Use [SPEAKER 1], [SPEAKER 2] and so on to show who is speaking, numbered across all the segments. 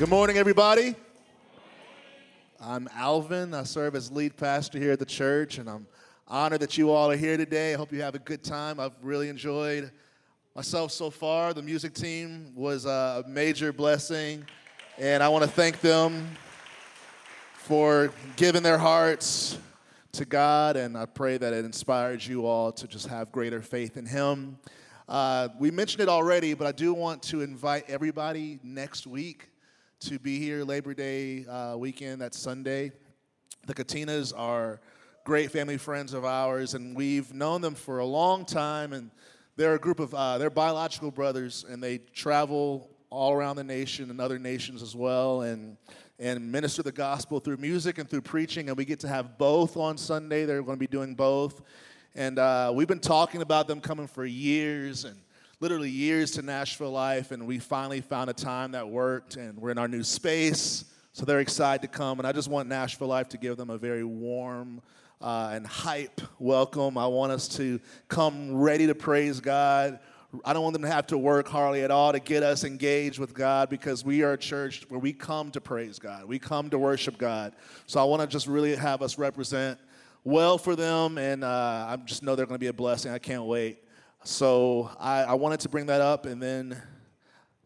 [SPEAKER 1] Good morning, everybody. I'm Alvin. I serve as lead pastor here at the church, and I'm honored that you all are here today. I hope you have a good time. I've really enjoyed myself so far. The music team was a major blessing, and I want to thank them for giving their hearts to God, and I pray that it inspires you all to just have greater faith in Him. Uh, we mentioned it already, but I do want to invite everybody next week to be here Labor Day uh, weekend. That's Sunday. The Katinas are great family friends of ours, and we've known them for a long time. And they're a group of uh, they're biological brothers, and they travel all around the nation and other nations as well, and and minister the gospel through music and through preaching. And we get to have both on Sunday. They're going to be doing both, and uh, we've been talking about them coming for years and literally years to Nashville life, and we finally found a time that worked, and we're in our new space. So they're excited to come, and I just want Nashville Life to give them a very warm uh, and hype welcome. I want us to come ready to praise God. I don't want them to have to work hardly at all to get us engaged with God because we are a church where we come to praise God. We come to worship God. So I want to just really have us represent well for them, and uh, I just know they're going to be a blessing. I can't wait. So I, I, wanted to bring that up, and then,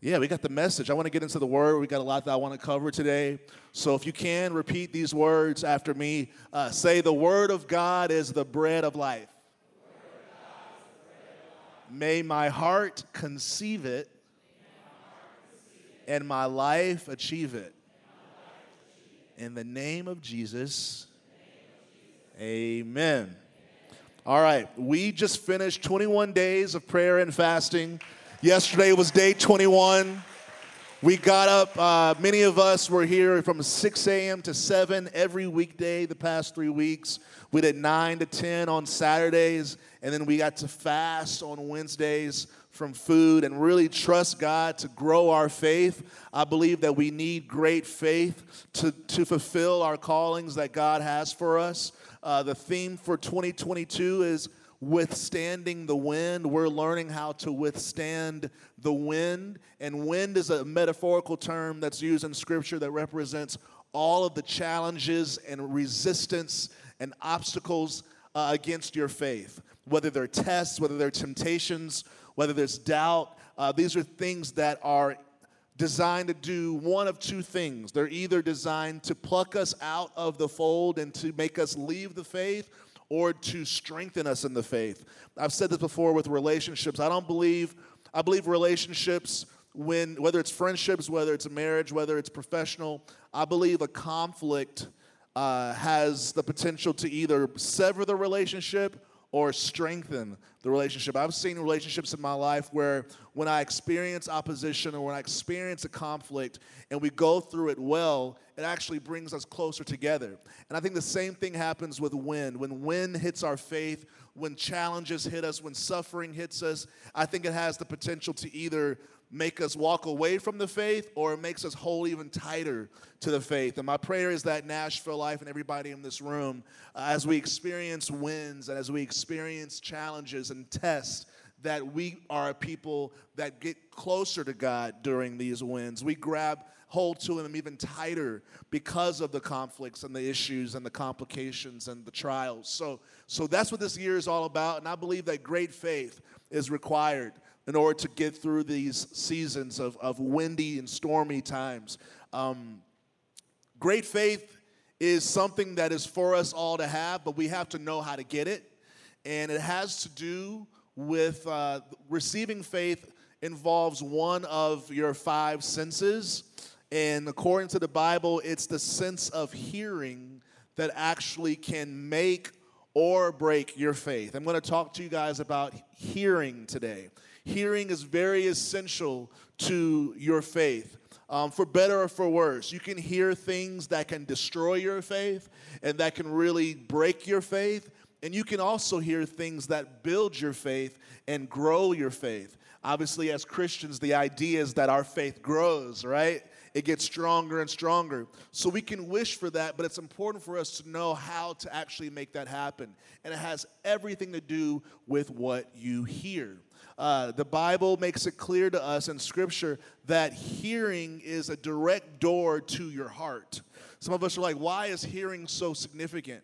[SPEAKER 1] yeah, we got the message. I want to get into the word. We got a lot that I want to cover today. So if you can, repeat these words after me. Uh, say, The word of God is the bread of life. May my heart conceive it, and my life achieve it. In the name of Jesus, amen. All right, we just finished 21 days of prayer and fasting. Yesterday was day 21. We got up, uh, many of us were here from 6 a.m. to 7 every weekday the past three weeks. We did 9 to 10 on Saturdays, and then we got to fast on Wednesdays from food and really trust God to grow our faith. I believe that we need great faith to, to fulfill our callings that God has for us. Uh, the theme for 2022 is withstanding the wind. We're learning how to withstand the wind. And wind is a metaphorical term that's used in scripture that represents all of the challenges and resistance and obstacles uh, against your faith. Whether they're tests, whether they're temptations, whether there's doubt, uh, these are things that are designed to do one of two things. They're either designed to pluck us out of the fold and to make us leave the faith or to strengthen us in the faith. I've said this before with relationships. I don't believe I believe relationships when whether it's friendships, whether it's marriage, whether it's professional, I believe a conflict uh, has the potential to either sever the relationship or strengthen the relationship. I've seen relationships in my life where when I experience opposition or when I experience a conflict and we go through it well, it actually brings us closer together. And I think the same thing happens with wind. When wind hits our faith, when challenges hit us, when suffering hits us, I think it has the potential to either make us walk away from the faith or it makes us hold even tighter to the faith. And my prayer is that Nashville Life and everybody in this room, uh, as we experience wins and as we experience challenges and tests, that we are a people that get closer to God during these wins. We grab hold to Him even tighter because of the conflicts and the issues and the complications and the trials. So, so that's what this year is all about. And I believe that great faith is required in order to get through these seasons of, of windy and stormy times. Um, great faith is something that is for us all to have, but we have to know how to get it. And it has to do with uh, receiving faith involves one of your five senses. And according to the Bible, it's the sense of hearing that actually can make or break your faith. I'm going to talk to you guys about hearing today hearing is very essential to your faith. Um, for better or for worse, you can hear things that can destroy your faith and that can really break your faith. And you can also hear things that build your faith and grow your faith. Obviously, as Christians, the idea is that our faith grows, right? It gets stronger and stronger. So we can wish for that, but it's important for us to know how to actually make that happen. And it has everything to do with what you hear. Uh, the Bible makes it clear to us in Scripture that hearing is a direct door to your heart. Some of us are like, why is hearing so significant?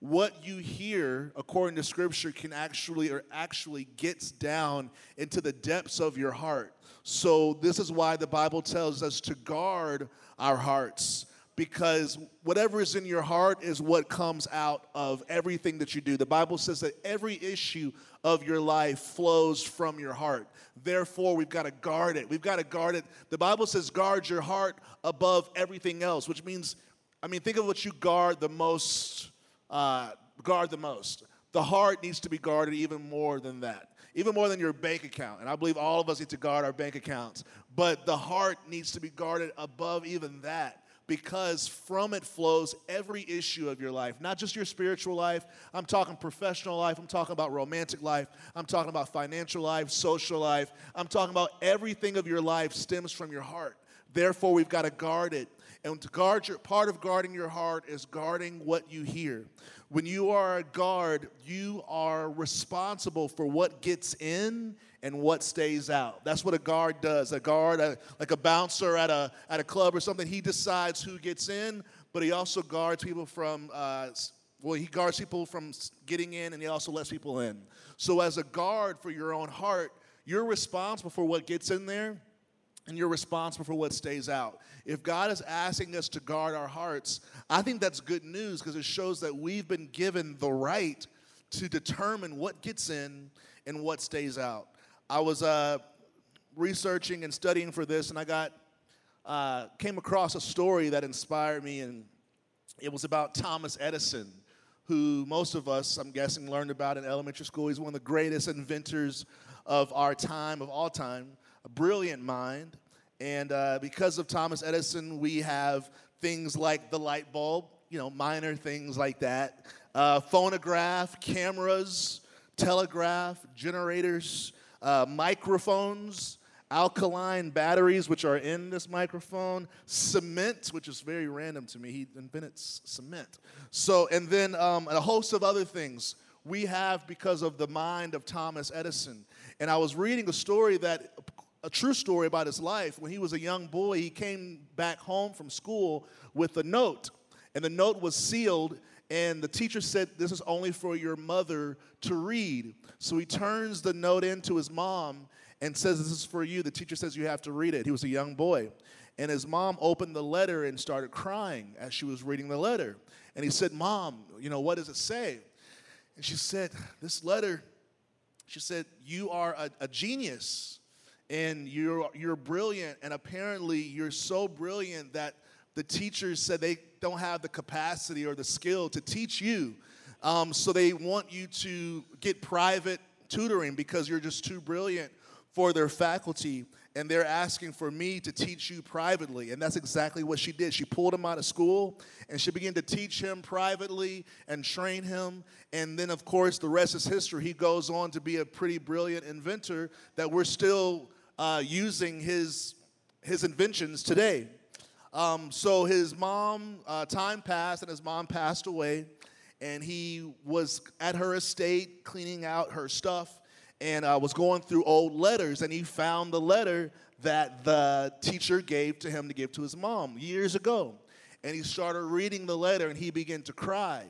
[SPEAKER 1] What you hear, according to Scripture, can actually or actually gets down into the depths of your heart. So this is why the Bible tells us to guard our hearts because whatever is in your heart is what comes out of everything that you do. The Bible says that every issue of your life flows from your heart. Therefore, we've got to guard it. We've got to guard it. The Bible says, guard your heart above everything else, which means, I mean, think of what you guard the most. Uh, guard the most. The heart needs to be guarded even more than that even more than your bank account. And I believe all of us need to guard our bank accounts. But the heart needs to be guarded above even that because from it flows every issue of your life, not just your spiritual life. I'm talking professional life. I'm talking about romantic life. I'm talking about financial life, social life. I'm talking about everything of your life stems from your heart. Therefore, we've got to guard it. And to guard your part of guarding your heart is guarding what you hear. When you are a guard, you are responsible for what gets in and what stays out. That's what a guard does. A guard, a, like a bouncer at a, at a club or something, he decides who gets in, but he also guards people from, uh, well, he guards people from getting in and he also lets people in. So, as a guard for your own heart, you're responsible for what gets in there and you're responsible for what stays out. If God is asking us to guard our hearts, I think that's good news because it shows that we've been given the right to determine what gets in and what stays out. I was uh, researching and studying for this, and I got uh, came across a story that inspired me, and it was about Thomas Edison, who most of us, I'm guessing, learned about in elementary school. He's one of the greatest inventors of our time, of all time, a brilliant mind. And uh, because of Thomas Edison, we have things like the light bulb, you know, minor things like that, uh, phonograph, cameras, telegraph, generators, uh, microphones, alkaline batteries, which are in this microphone, cement, which is very random to me. He invented cement. So, and then um, a host of other things we have because of the mind of Thomas Edison. And I was reading a story that, a true story about his life. When he was a young boy, he came back home from school with a note. And the note was sealed and the teacher said, This is only for your mother to read. So he turns the note in to his mom and says, This is for you. The teacher says, You have to read it. He was a young boy. And his mom opened the letter and started crying as she was reading the letter. And he said, Mom, you know, what does it say? And she said, This letter, she said, You are a, a genius and you're, you're brilliant. And apparently, you're so brilliant that the teachers said they don't have the capacity or the skill to teach you. Um, so they want you to get private tutoring because you're just too brilliant for their faculty. And they're asking for me to teach you privately. And that's exactly what she did. She pulled him out of school and she began to teach him privately and train him. And then, of course, the rest is history. He goes on to be a pretty brilliant inventor that we're still uh, using his, his inventions today. Um, so his mom, uh, time passed, and his mom passed away, and he was at her estate cleaning out her stuff, and uh, was going through old letters, and he found the letter that the teacher gave to him to give to his mom years ago. And he started reading the letter, and he began to cry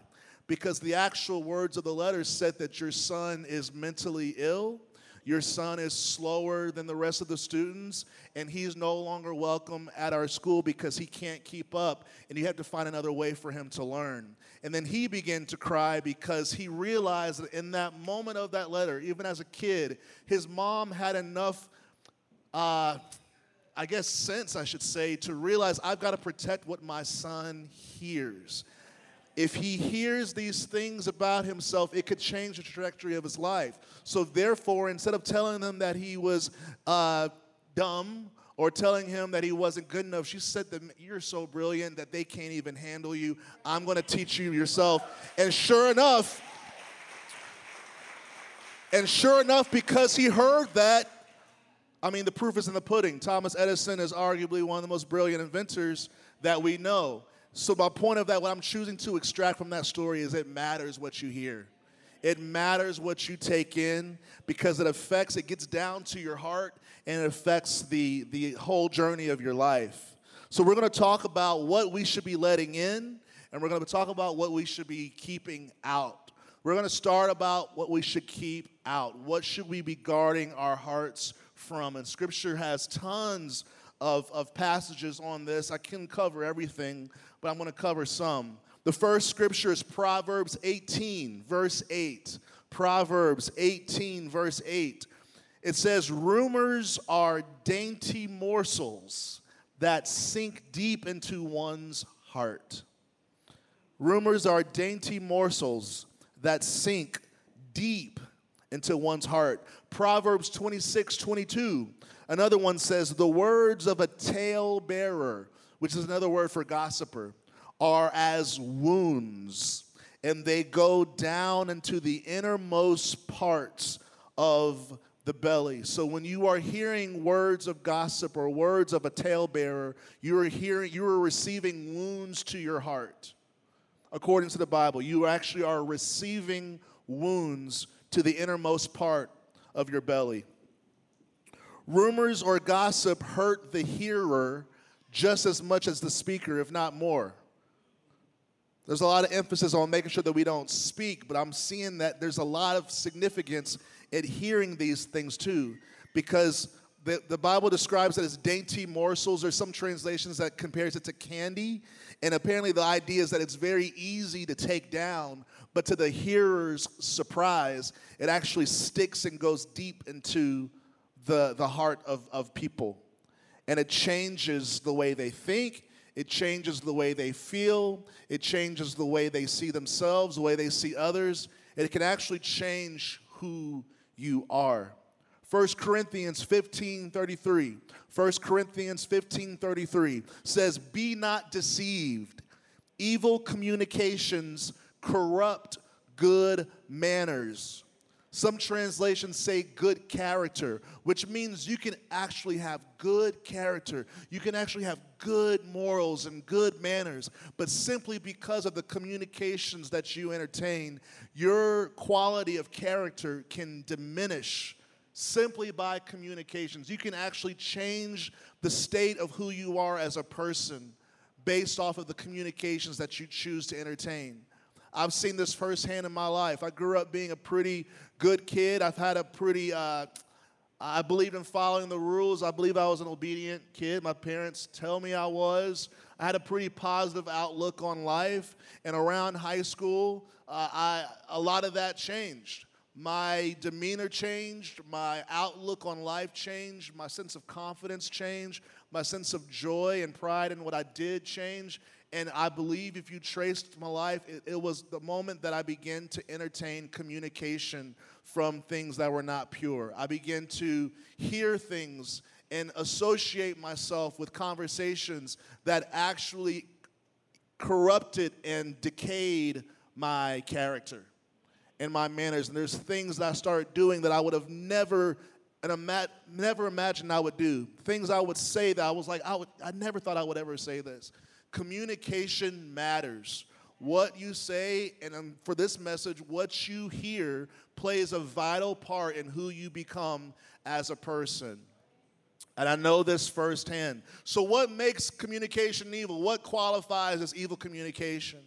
[SPEAKER 1] because the actual words of the letter said that your son is mentally ill your son is slower than the rest of the students, and he's no longer welcome at our school because he can't keep up, and you have to find another way for him to learn. And then he began to cry because he realized that in that moment of that letter, even as a kid, his mom had enough. Uh, I guess sense, I should say, to realize I've got to protect what my son hears if he hears these things about himself, it could change the trajectory of his life. So, therefore, instead of telling them that he was uh, dumb or telling him that he wasn't good enough, she said that you're so brilliant that they can't even handle you. I'm going to teach you yourself. And sure enough, and sure enough, because he heard that, I mean, the proof is in the pudding. Thomas Edison is arguably one of the most brilliant inventors that we know. So, my point of that, what I'm choosing to extract from that story is it matters what you hear. It matters what you take in because it affects, it gets down to your heart and it affects the, the whole journey of your life. So, we're going to talk about what we should be letting in, and we're going to talk about what we should be keeping out. We're going to start about what we should keep out. What should we be guarding our hearts from? And Scripture has tons of, of passages on this. I can cover everything, but I'm going to cover some. The first scripture is Proverbs 18, verse 8. Proverbs 18, verse 8. It says, Rumors are dainty morsels that sink deep into one's heart. Rumors are dainty morsels that sink deep into one's heart. Proverbs 26, 22. Another one says, The words of a tale bearer, which is another word for gossiper, are as wounds, and they go down into the innermost parts of the belly. So when you are hearing words of gossip or words of a talebearer, you are hearing you are receiving wounds to your heart. According to the Bible, you actually are receiving wounds to the innermost part of your belly. Rumors or gossip hurt the hearer just as much as the speaker, if not more. There's a lot of emphasis on making sure that we don't speak, but I'm seeing that there's a lot of significance in hearing these things too, because the, the Bible describes it as dainty morsels. There's some translations that compares it to candy, and apparently the idea is that it's very easy to take down, but to the hearer's surprise, it actually sticks and goes deep into the, the heart of, of people. And it changes the way they think, it changes the way they feel, it changes the way they see themselves, the way they see others. It can actually change who you are. 1 Corinthians 15 33. 1 Corinthians 15 33 says, Be not deceived. Evil communications corrupt good manners. Some translations say good character, which means you can actually have good character. You can actually have good morals and good manners. But simply because of the communications that you entertain, your quality of character can diminish simply by communications. You can actually change the state of who you are as a person based off of the communications that you choose to entertain. I've seen this firsthand in my life. I grew up being a pretty good kid. I've had a pretty, uh, I believed in following the rules. I believe I was an obedient kid. My parents tell me I was. I had a pretty positive outlook on life. And around high school, uh, I, a lot of that changed. My demeanor changed, my outlook on life changed, my sense of confidence changed, my sense of joy and pride in what I did changed. And I believe if you traced my life, it, it, was the moment that I began to entertain communication from things that were not pure. I began to hear things and associate myself with conversations that actually corrupted and decayed my character and my manners. And there's things that I started doing that I would have never and ima- never imagined I would do. Things I would say that I was like, I, would, I never thought I would ever say this. Communication matters. What you say, and um, for this message, what you hear plays a vital part in who you become as a person. And I know this firsthand. So, what makes communication evil? What qualifies as evil communication?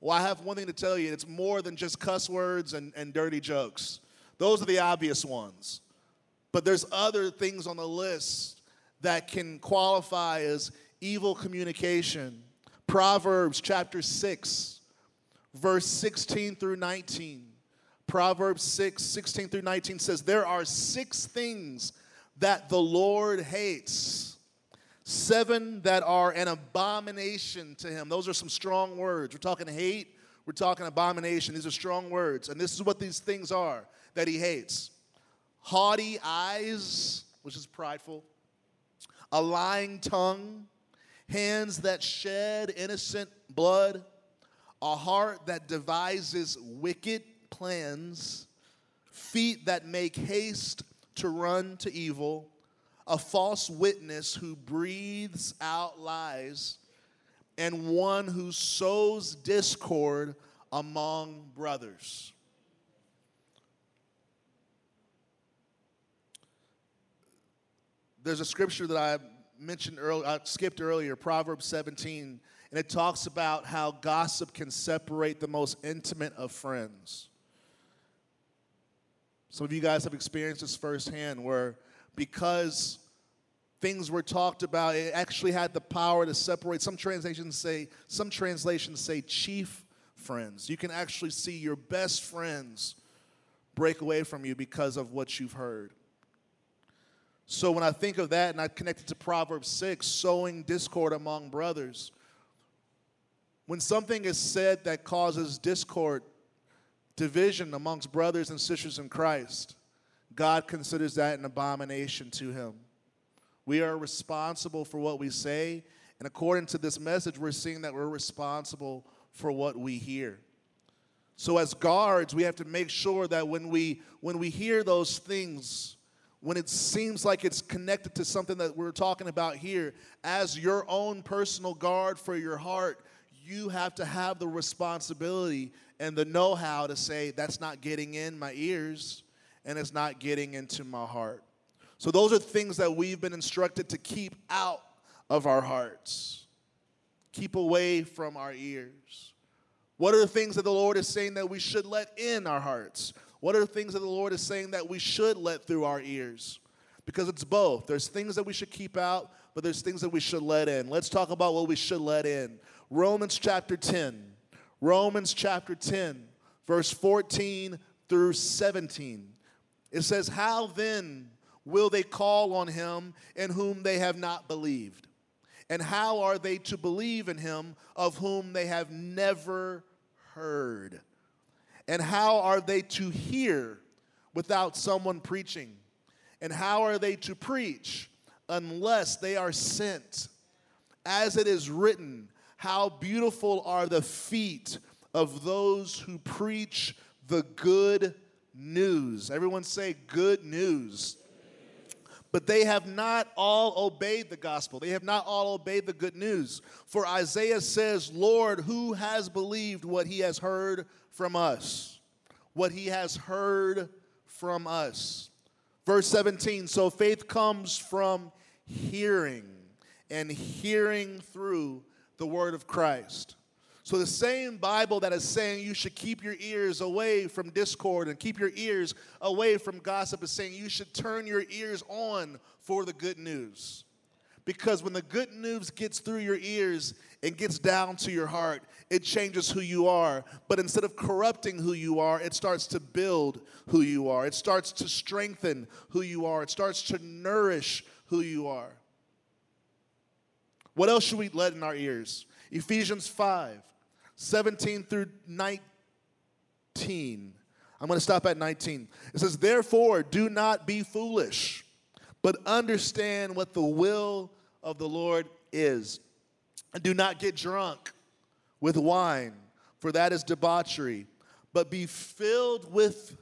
[SPEAKER 1] Well, I have one thing to tell you it's more than just cuss words and, and dirty jokes. Those are the obvious ones. But there's other things on the list that can qualify as evil communication. Proverbs chapter 6, verse 16 through 19. Proverbs 6, 16 through 19 says, There are six things that the Lord hates, seven that are an abomination to him. Those are some strong words. We're talking hate, we're talking abomination. These are strong words. And this is what these things are that he hates haughty eyes, which is prideful, a lying tongue hands that shed innocent blood, a heart that devises wicked plans, feet that make haste to run to evil, a false witness who breathes out lies, and one who sows discord among brothers. There's a scripture that I mentioned earlier, I uh, skipped earlier, Proverbs 17, and it talks about how gossip can separate the most intimate of friends. Some of you guys have experienced this firsthand where because things were talked about, it actually had the power to separate. Some translations say, some translations say chief friends. You can actually see your best friends break away from you because of what you've heard. So when I think of that and I connect it to Proverbs 6, sowing discord among brothers, when something is said that causes discord, division amongst brothers and sisters in Christ, God considers that an abomination to him. We are responsible for what we say, and according to this message, we're seeing that we're responsible for what we hear. So as guards, we have to make sure that when we when we hear those things, when it seems like it's connected to something that we're talking about here, as your own personal guard for your heart, you have to have the responsibility and the know how to say, that's not getting in my ears and it's not getting into my heart. So, those are things that we've been instructed to keep out of our hearts, keep away from our ears. What are the things that the Lord is saying that we should let in our hearts? What are the things that the Lord is saying that we should let through our ears? Because it's both. There's things that we should keep out, but there's things that we should let in. Let's talk about what we should let in. Romans chapter 10. Romans chapter 10, verse 14 through 17. It says, How then will they call on him in whom they have not believed? And how are they to believe in him of whom they have never heard? And how are they to hear without someone preaching? And how are they to preach unless they are sent? As it is written, how beautiful are the feet of those who preach the good news. Everyone say, good news. But they have not all obeyed the gospel. They have not all obeyed the good news. For Isaiah says, Lord, who has believed what he has heard from us? What he has heard from us. Verse 17 So faith comes from hearing, and hearing through the word of Christ. So, the same Bible that is saying you should keep your ears away from discord and keep your ears away from gossip is saying you should turn your ears on for the good news. Because when the good news gets through your ears and gets down to your heart, it changes who you are. But instead of corrupting who you are, it starts to build who you are. It starts to strengthen who you are. It starts to nourish who you are. What else should we let in our ears? Ephesians 5 17 through 19. I'm going to stop at 19. It says, Therefore, do not be foolish, but understand what the will of the Lord is. And do not get drunk with wine, for that is debauchery, but be filled with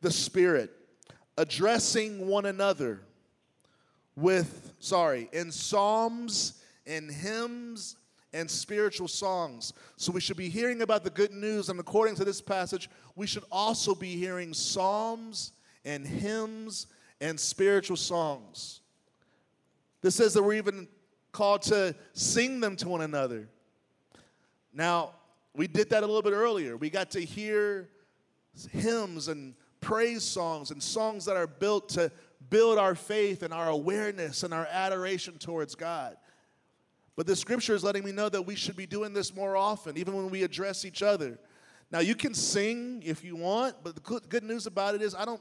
[SPEAKER 1] the Spirit, addressing one another with, sorry, in psalms and hymns and spiritual songs. So we should be hearing about the good news, and according to this passage, we should also be hearing psalms and hymns and spiritual songs. This says that we're even called to sing them to one another. Now, we did that a little bit earlier. We got to hear hymns and praise songs and songs that are built to build our faith and our awareness and our adoration towards God. But the scripture is letting me know that we should be doing this more often, even when we address each other. Now, you can sing if you want, but the good news about it is I don't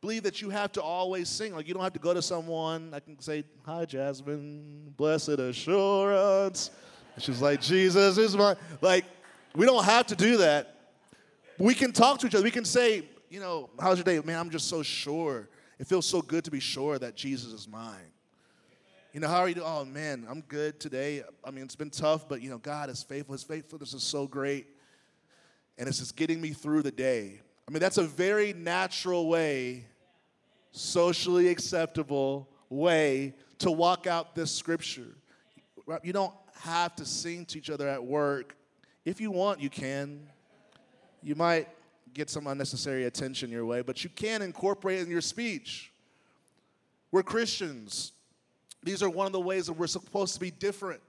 [SPEAKER 1] believe that you have to always sing. Like, you don't have to go to someone. I can say, Hi, Jasmine, blessed assurance. And she's like, Jesus is my. Like, we don't have to do that. We can talk to each other. We can say, You know, how's your day? Man, I'm just so sure. It feels so good to be sure that Jesus is mine. You know, how are you doing? Oh, man, I'm good today. I mean, it's been tough, but, you know, God is faithful. His faithfulness is so great. And it's just getting me through the day. I mean, that's a very natural way, socially acceptable way to walk out this scripture. You don't have to sing to each other at work. If you want, you can. You might get some unnecessary attention your way, but you can incorporate it in your speech. We're Christians. These are one of the ways that we're supposed to be different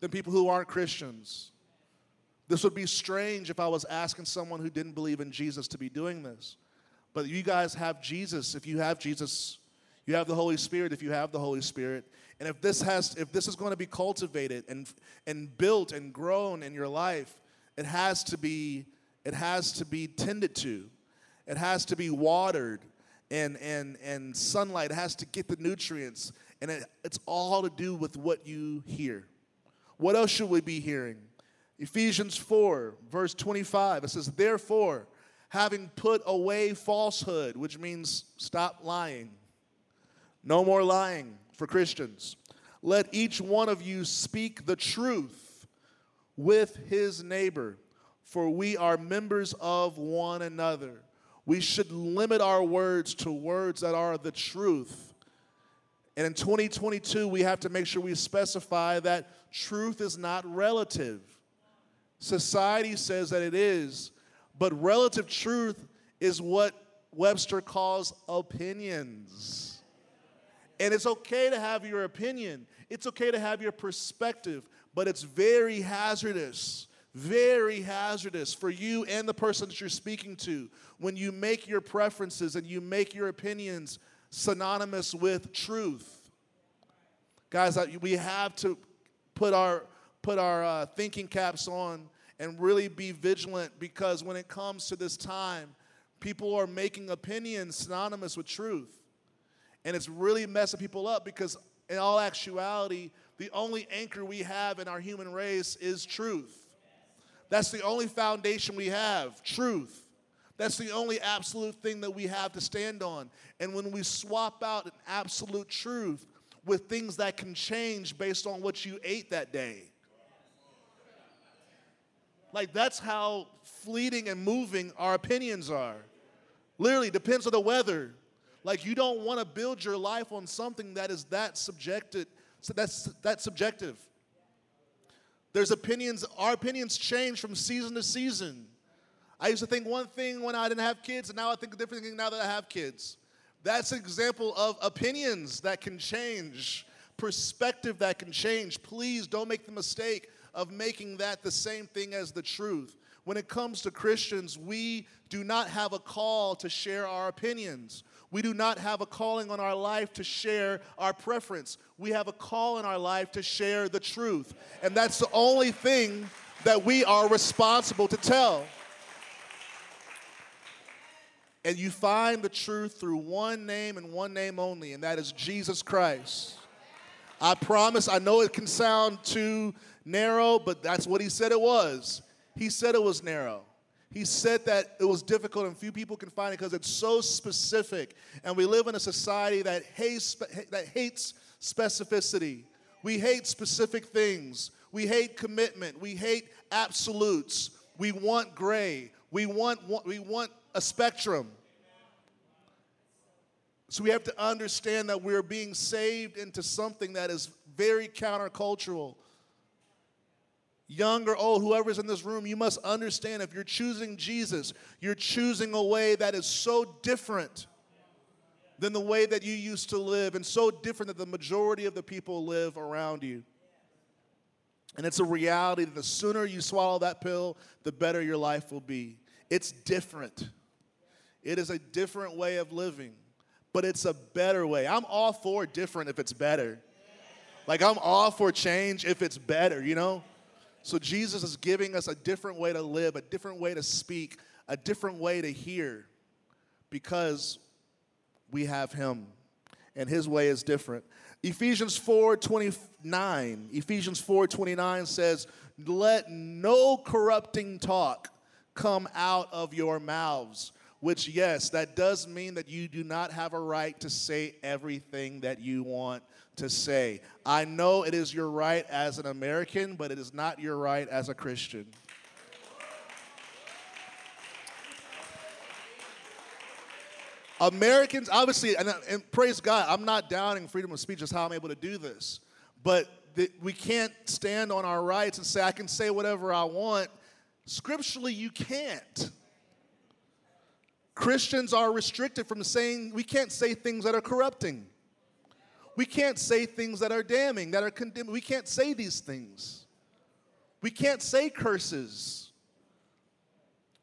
[SPEAKER 1] than people who aren't Christians. This would be strange if I was asking someone who didn't believe in Jesus to be doing this. But you guys have Jesus. If you have Jesus, you have the Holy Spirit if you have the Holy Spirit. And if this has if this is going to be cultivated and and built and grown in your life, it has to be it has to be tended to. It has to be watered and and and sunlight it has to get the nutrients and it, it's all to do with what you hear. What else should we be hearing? Ephesians 4, verse 25, it says, Therefore, having put away falsehood, which means stop lying, no more lying for Christians. Let each one of you speak the truth with his neighbor, for we are members of one another. We should limit our words to words that are the truth. And in 2022, we have to make sure we specify that truth is not relative. Society says that it is, but relative truth is what Webster calls opinions. And it's okay to have your opinion, it's okay to have your perspective, but it's very hazardous very hazardous for you and the person that you're speaking to when you make your preferences and you make your opinions synonymous with truth. Guys, we have to put our, put our uh, thinking caps on and really be vigilant because when it comes to this time, people are making opinions synonymous with truth. And it's really messing people up because, in all actuality, the only anchor we have in our human race is truth. That's the only foundation we have truth. That's the only absolute thing that we have to stand on. And when we swap out an absolute truth with things that can change based on what you ate that day, like that's how fleeting and moving our opinions are. Literally, depends on the weather. Like you don't want to build your life on something that is that subjected, so that's that subjective. There's opinions, our opinions change from season to season. I used to think one thing when I didn't have kids, and now I think a different thing now that I have kids. That's an example of opinions that can change, perspective that can change. Please don't make the mistake of making that the same thing as the truth. When it comes to Christians, we do not have a call to share our opinions. We do not have a calling on our life to share our preference. We have a call in our life to share the truth. And that's the only thing that we are responsible to tell. And you find the truth through one name and one name only, and that is Jesus Christ. I promise, I know it can sound too narrow, but that's what he said it was. He said it was narrow. He said that it was difficult and few people can find it because it's so specific. And we live in a society that hates, that hates specificity. We hate specific things. We hate commitment. We hate absolutes. We want gray. We want, we want a spectrum. So we have to understand that we're being saved into something that is very countercultural young or old, whoever's in this room, you must understand if you're choosing Jesus, you're choosing a way that is so different than the way that you used to live and so different that the majority of the people live around you. And it's a reality that the sooner you swallow that pill, the better your life will be. It's different. It is a different way of living, but it's a better way. I'm all for different if it's better. Like, I'm all for change if it's better, you know? So Jesus is giving us a different way to live, a different way to speak, a different way to hear because we have him and his way is different. Ephesians 4:29, Ephesians 4:29 says, "Let no corrupting talk come out of your mouths." Which yes, that does mean that you do not have a right to say everything that you want to say. I know it is your right as an American, but it is not your right as a Christian. Americans, obviously, and, uh, and, praise God, I'm not downing freedom of speech, just how I'm able to do this. But we can't stand on our rights and say, I can say whatever I want. Scripturally, you can't. Christians are restricted from saying, we can't say things that are corrupting. We can't say things that are damning, that are condemning. We can't say these things. We can't say curses.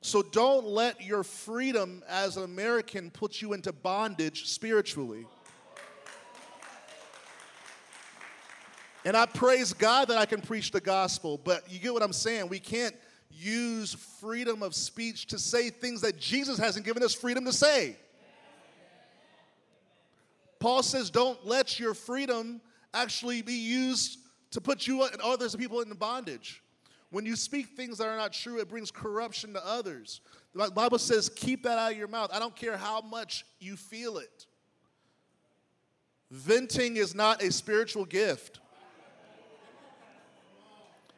[SPEAKER 1] So don't let your freedom as an American put you into bondage spiritually. And I praise God that I can preach the gospel, but you get what I'm saying? We can't use freedom of speech to say things that Jesus hasn't given us freedom to say. Paul says, don't let your freedom actually be used to put you and others people into bondage. When you speak things that are not true, it brings corruption to others. The Bible says, keep that out of your mouth. I don't care how much you feel it. Venting is not a spiritual gift.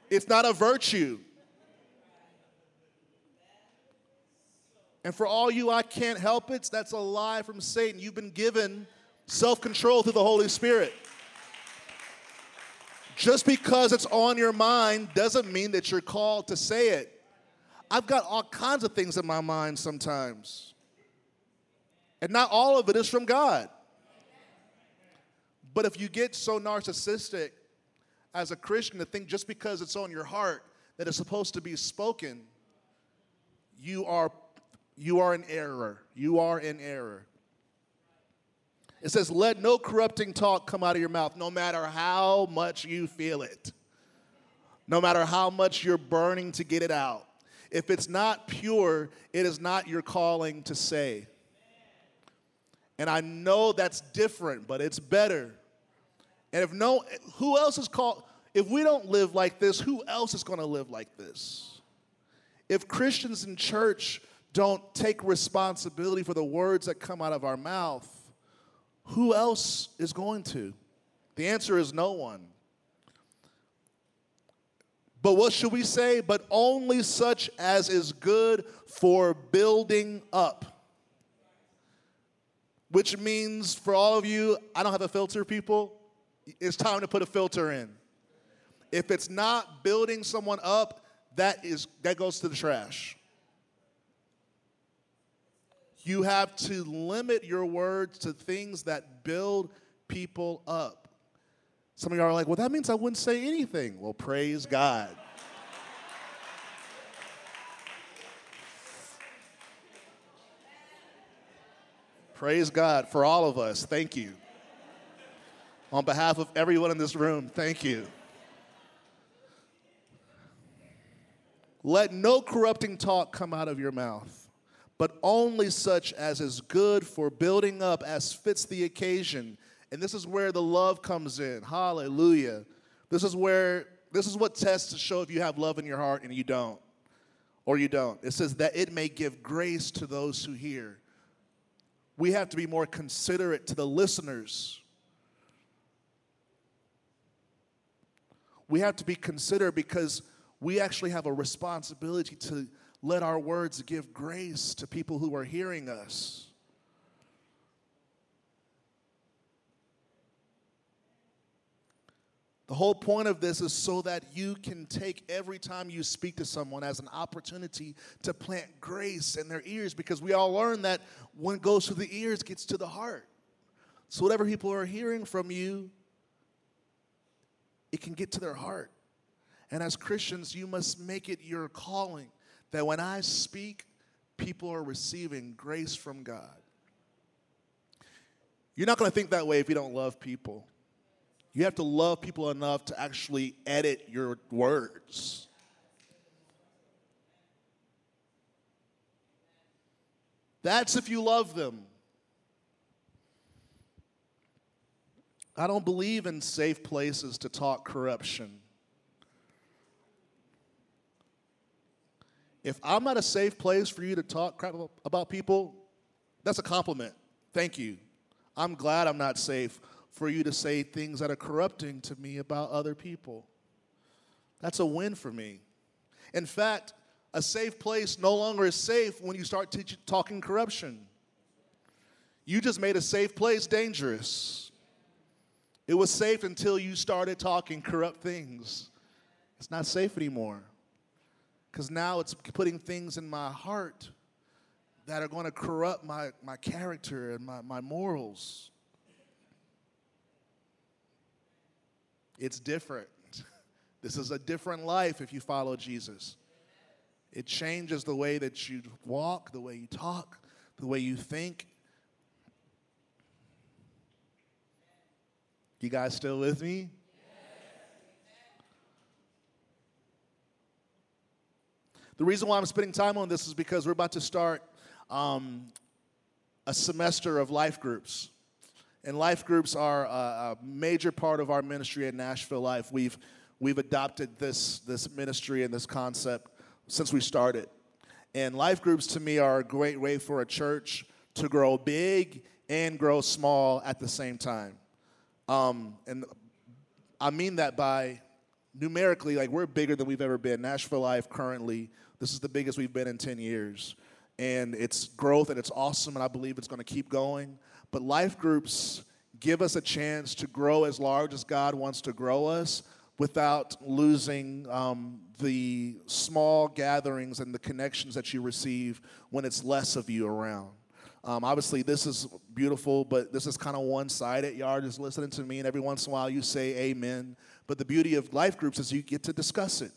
[SPEAKER 1] It's not a virtue. And for all you, I can't help it, that's a lie from Satan. You've been given self control through the Holy Spirit. Just because it's on your mind doesn't mean that you're called to say it. I've got all kinds of things in my mind sometimes. And not all of it is from God. But if you get so narcissistic as a Christian to think just because it's on your heart that it's supposed to be spoken, you are you are in error. You are in error. It says, Let no corrupting talk come out of your mouth, no matter how much you feel it, no matter how much you're burning to get it out. If it's not pure, it is not your calling to say. And I know that's different, but it's better. And if no, who else is called? If we don't live like this, who else is going to live like this? If Christians in church don't take responsibility for the words that come out of our mouth, who else is going to? The answer is no one. But what should we say? But only such as is good for building up. Which means for all of you, I don't have a filter, people. It's time to put a filter in. If it's not building someone up, that is that goes to the trash. You have to limit your words to things that build people up. Some of y'all are like, well, that means I wouldn't say anything. Well, praise God. praise God for all of us. Thank you. On behalf of everyone in this room, thank you. Let no corrupting talk come out of your mouth but only such as is good for building up as fits the occasion. And this is where the love comes in. Hallelujah. This is where this is what tests to show if you have love in your heart and you don't. Or you don't. It says that it may give grace to those who hear. We have to be more considerate to the listeners. We have to be considerate because we actually have a responsibility to let our words give grace to people who are hearing us. The whole point of this is so that you can take every time you speak to someone as an opportunity to plant grace in their ears because we all learn that when it goes through the ears, gets to the heart. So, whatever people are hearing from you, it can get to their heart. And as Christians, you must make it your calling that when I speak, people are receiving grace from God. You're not going to think that way if you don't love people. You have to love people enough to actually edit your words. That's if you love them. I don't believe in safe places to talk corruption. If I'm not a safe place for you to talk crap about people, that's a compliment. Thank you. I'm glad I'm not safe for you to say things that are corrupting to me about other people. That's a win for me. In fact, a safe place no longer is safe when you start teach- talking corruption. You just made a safe place dangerous. It was safe until you started talking corrupt things. It's not safe anymore because now it's putting things in my heart that are going to corrupt my, my character and my, my morals. It's different. This is a different life if you follow Jesus. It changes the way that you walk, the way you talk, the way you think. You guys still with me? The reason why I'm spending time on this is because we're about to start um, a semester of life groups. And life groups are a, a, major part of our ministry at Nashville Life. We've, we've adopted this, this ministry and this concept since we started. And life groups to me are a great way for a church to grow big and grow small at the same time. Um, and I mean that by numerically, like we're bigger than we've ever been. Nashville Life currently, this is the biggest we've been in 10 years. And it's growth and it's awesome, and I believe it's going to keep going. But life groups give us a chance to grow as large as God wants to grow us without losing um, the small gatherings and the connections that you receive when it's less of you around. Um, obviously, this is beautiful, but this is kind of one sided. Y'all are just listening to me, and every once in a while you say amen. But the beauty of life groups is you get to discuss it.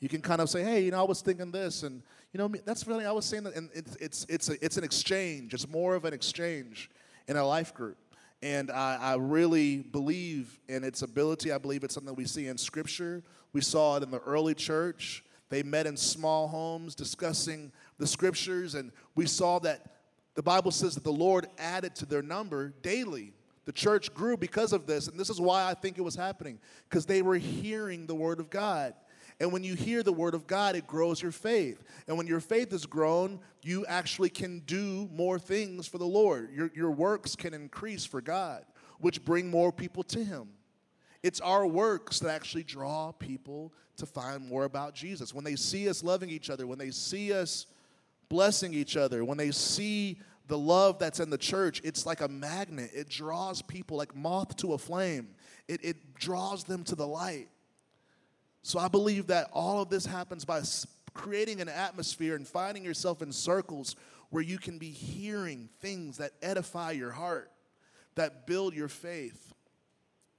[SPEAKER 1] You can kind of say, hey, you know, I was thinking this, and, you know, that's really, I was saying that, and it's, it's, it's, a, it's an exchange. It's more of an exchange in a life group. And I, I, really believe in its ability. I believe it's something we see in Scripture. We saw it in the early church. They met in small homes discussing the Scriptures, and we saw that the Bible says that the Lord added to their number daily. The church grew because of this, and this is why I think it was happening because they were hearing the Word of God. And when you hear the word of God, it grows your faith. And when your faith is grown, you actually can do more things for the Lord. Your, your works can increase for God, which bring more people to Him. It's our works that actually draw people to find more about Jesus. When they see us loving each other, when they see us blessing each other, when they see the love that's in the church, it's like a magnet. It draws people like moth to a flame, it, it draws them to the light. So I believe that all of this happens by creating an atmosphere and finding yourself in circles where you can be hearing things that edify your heart, that build your faith.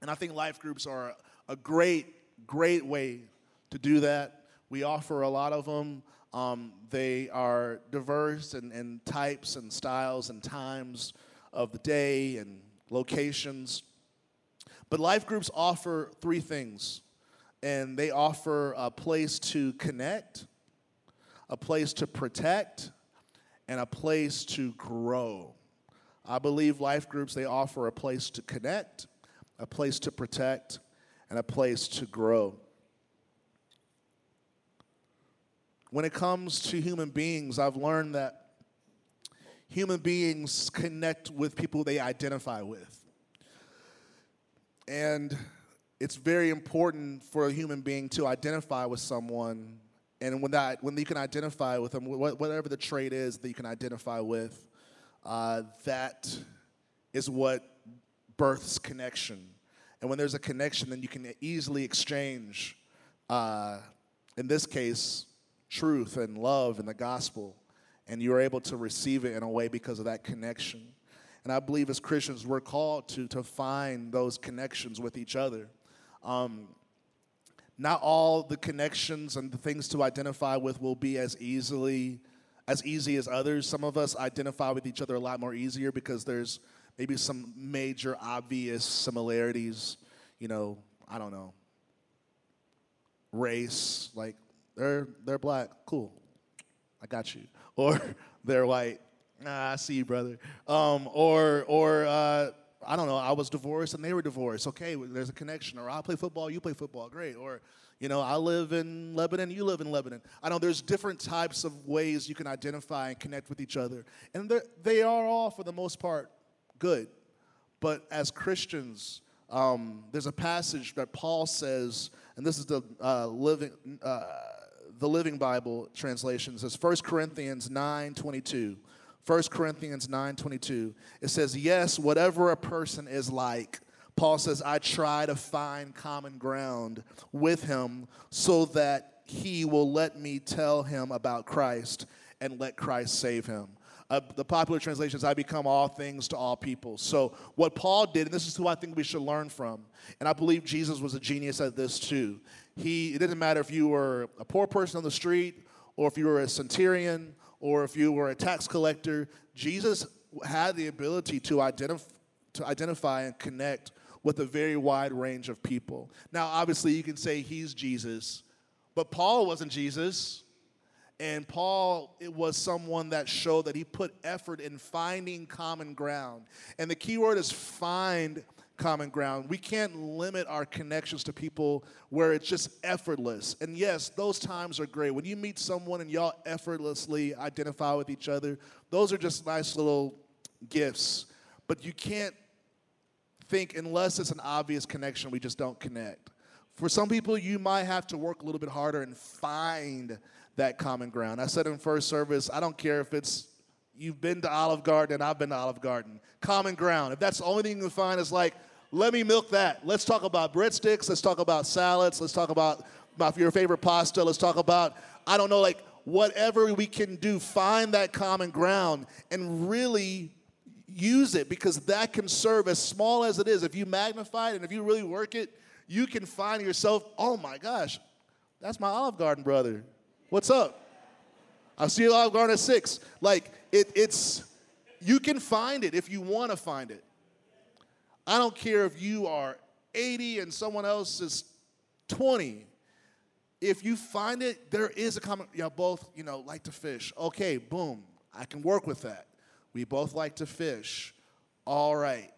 [SPEAKER 1] And I think life groups are a great, great way to do that. We offer a lot of them. Um, they are diverse in, in types and styles and times of the day and locations. But life groups offer three things and they offer a place to connect, a place to protect, and a place to grow. I believe life groups, they offer a place to connect, a place to protect, and a place to grow. When it comes to human beings, I've learned that human beings connect with people they identify with. And it's very important for a human being to identify with someone. And when, that, when you can identify with them, whatever the trait is that you can identify with, uh, that is what births connection. And when there's a connection, then you can easily exchange, uh, in this case, truth and love and the gospel. And you're able to receive it in a way because of that connection. And I believe as Christians, we're called to, to find those connections with each other. Um, not all the connections and the things to identify with will be as easily as easy as others. Some of us identify with each other a lot more easier because there's maybe some major obvious similarities. You know, I don't know, race, like they're they're black, cool, I got you, or they're white, nah, I see you, brother, um, or or uh, I don't know, I was divorced and they were divorced. Okay, there's a connection. Or I play football, you play football. Great. Or, you know, I live in Lebanon, you live in Lebanon. I know there's different types of ways you can identify and connect with each other. And they are all, for the most part, good. But as Christians, um, there's a passage that Paul says, and this is the uh, living. Uh, the Living Bible translation says 1 Corinthians 9 22. 1 Corinthians 9:22. It says, "Yes, whatever a person is like, Paul says, I try to find common ground with him so that he will let me tell him about Christ and let Christ save him." Uh, the popular translation is, I become all things to all people. So, what Paul did, and this is who I think we should learn from, and I believe Jesus was a genius at this too. He, it didn't matter if you were a poor person on the street, or if you were a centurion, or if you were a tax collector, Jesus had the ability to, identif- to identify and connect with a very wide range of people. Now, obviously, you can say he's Jesus, but Paul wasn't Jesus. And Paul it was someone that showed that he put effort in finding common ground. And the key word is find common ground. We can't limit our connections to people where it's just effortless. And yes, those times are great. When you meet someone and y'all effortlessly identify with each other, those are just nice little gifts. But you can't think, unless it's an obvious connection, we just don't connect. For some people, you might have to work a little bit harder and find that common ground. I said in first service, I don't care if it's you've been to Olive Garden and I've been to Olive Garden. Common ground. If that's the only thing you can find is like, let me milk that. Let's talk about breadsticks. Let's talk about salads. Let's talk about, about your favorite pasta. Let's talk about, I don't know, like whatever we can do, find that common ground and really use it because that can serve as small as it is. If you magnify it and if you really work it, you can find yourself, oh my gosh, that's my Olive Garden brother. What's up? I'll see Olive Garden at six. Like it, it's you can find it if you want to find it. I don't care if you are 80 and someone else is 20. If you find it, there is a common. Y'all both, you know, like to fish. Okay, boom. I can work with that. We both like to fish. All right,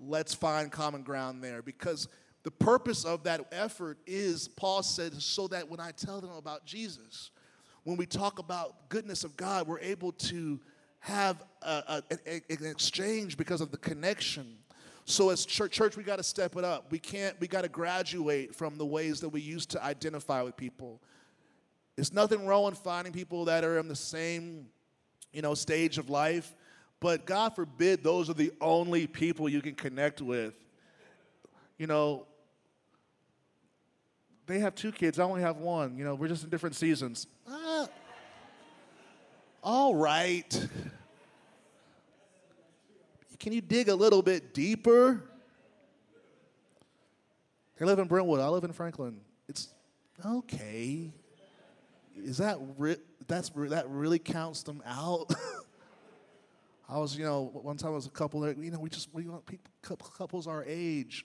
[SPEAKER 1] let's find common ground there because the purpose of that effort is, Paul said, so that when I tell them about Jesus, when we talk about goodness of God, we're able to have a, a, an exchange because of the connection. So as church, church we got to step it up. We can't. We got to graduate from the ways that we used to identify with people. There's nothing wrong with finding people that are in the same you know, stage of life. But God forbid those are the only people you can connect with. You know, they have two kids, I only have one. You know, we're just in different seasons. Ah. All right. Can you dig a little bit deeper? They live in Brentwood. I live in Franklin. It's okay. Is that re- that's that really counts them out? I was, you know, one time I was a couple there, you know, we just, we want people, couples our age.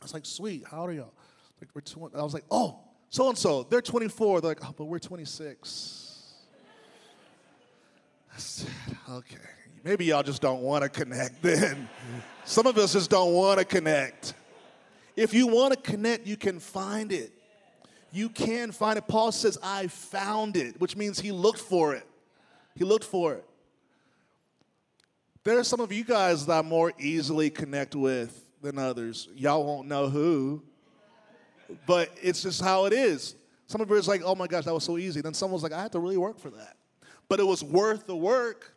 [SPEAKER 1] I was like, sweet, how are y'all? Like, we're 20. I was like, oh, so and so, they're 24. They're like, oh, but we're 26. I said, okay, maybe y'all just don't want to connect then. Some of us just don't want to connect. If you want to connect, you can find it. You can find it. Paul says, I found it, which means he looked for it. He looked for it. There are some of you guys that I more easily connect with than others. Y'all won't know who, but it's just how it is. Some of it's like, oh my gosh, that was so easy. Then someone's like, I had to really work for that. But it was worth the work.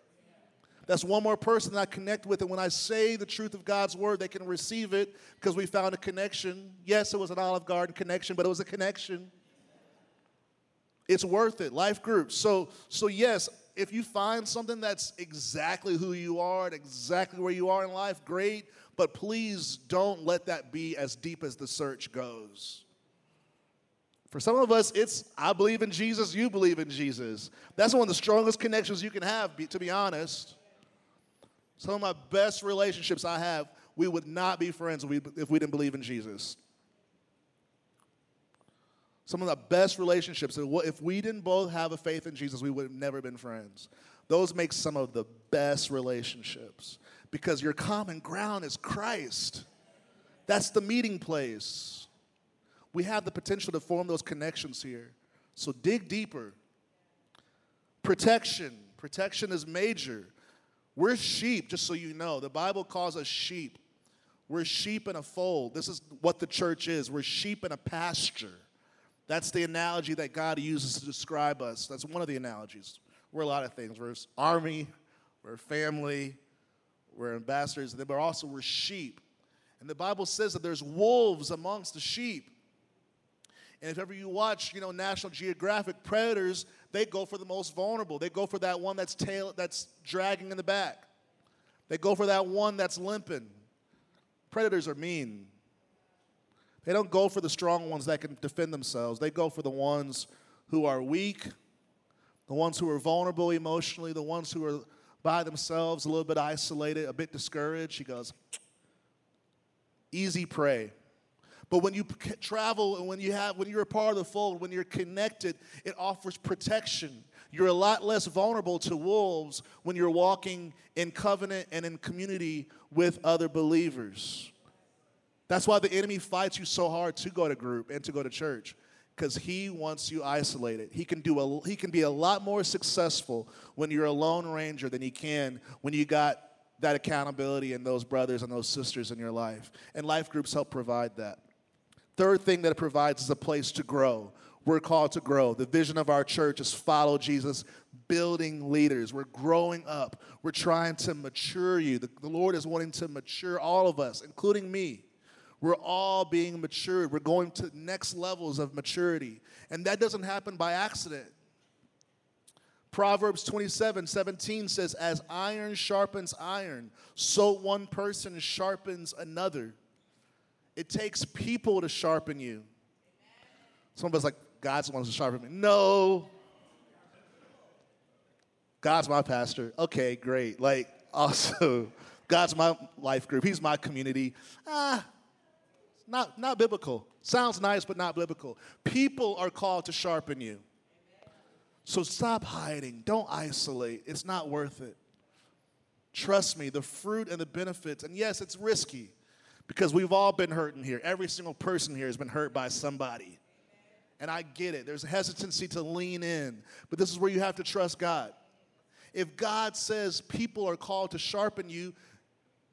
[SPEAKER 1] That's one more person that I connect with. And when I say the truth of God's word, they can receive it because we found a connection. Yes, it was an Olive Garden connection, but it was a connection. It's worth it. Life groups. So, so yes, if you find something that's exactly who you are and exactly where you are in life, great. But please don't let that be as deep as the search goes. For some of us, it's I believe in Jesus, you believe in Jesus. That's one of the strongest connections you can have, to be honest. Some of my best relationships I have, we would not be friends if we, didn't believe in Jesus. Some of the best relationships, if we didn't both have a faith in Jesus, we would have never been friends. Those make some of the best relationships because your common ground is Christ. That's the meeting place. We have the potential to form those connections here. So dig deeper. Protection. Protection is major. We're sheep, just so you know. The Bible calls us sheep. We're sheep in a fold. This is what the church is. We're sheep in a pasture. That's the analogy that God uses to describe us. That's one of the analogies. We're a lot of things. We're army, we're family, we're ambassadors, but also we're sheep. And the Bible says that there's wolves amongst the sheep. And if ever you watch, you know, National Geographic, predators, they go for the most vulnerable. They go for that one that's tail that's dragging in the back. They go for that one that's limping. Predators are mean. They don't go for the strong ones that can defend themselves. They go for the ones who are weak, the ones who are vulnerable emotionally, the ones who are by themselves, a little bit isolated, a bit discouraged. He goes, easy prey. But when you travel and when you have when you're a part of the fold, when you're connected, it offers protection. You're a lot less vulnerable to wolves when you're walking in covenant and in community with other believers. That's why the enemy fights you so hard to go to group and to go to church because he wants you isolated. He can do a, he can be a lot more successful when you're a lone ranger than he can when you got that accountability and those brothers and those sisters in your life. And life groups help provide that. Third thing that it provides is a place to grow. We're called to grow. The vision of our church is follow Jesus, building leaders. We're growing up. We're trying to mature you. The, the Lord is wanting to mature all of us, including me. We're all being matured. We're going to next levels of maturity. And that doesn't happen by accident. Proverbs 27 17 says, As iron sharpens iron, so one person sharpens another. It takes people to sharpen you. Somebody's like, God's the one to sharpen me. No. God's my pastor. Okay, great. Like, also, God's my life group. He's my community. Ah, not, not biblical. Sounds nice, but not biblical. People are called to sharpen you. So stop hiding. Don't isolate. It's not worth it. Trust me, the fruit and the benefits, and yes, it's risky because we've all been hurting here. Every single person here has been hurt by somebody. And I get it. There's a hesitancy to lean in, but this is where you have to trust God. If God says people are called to sharpen you,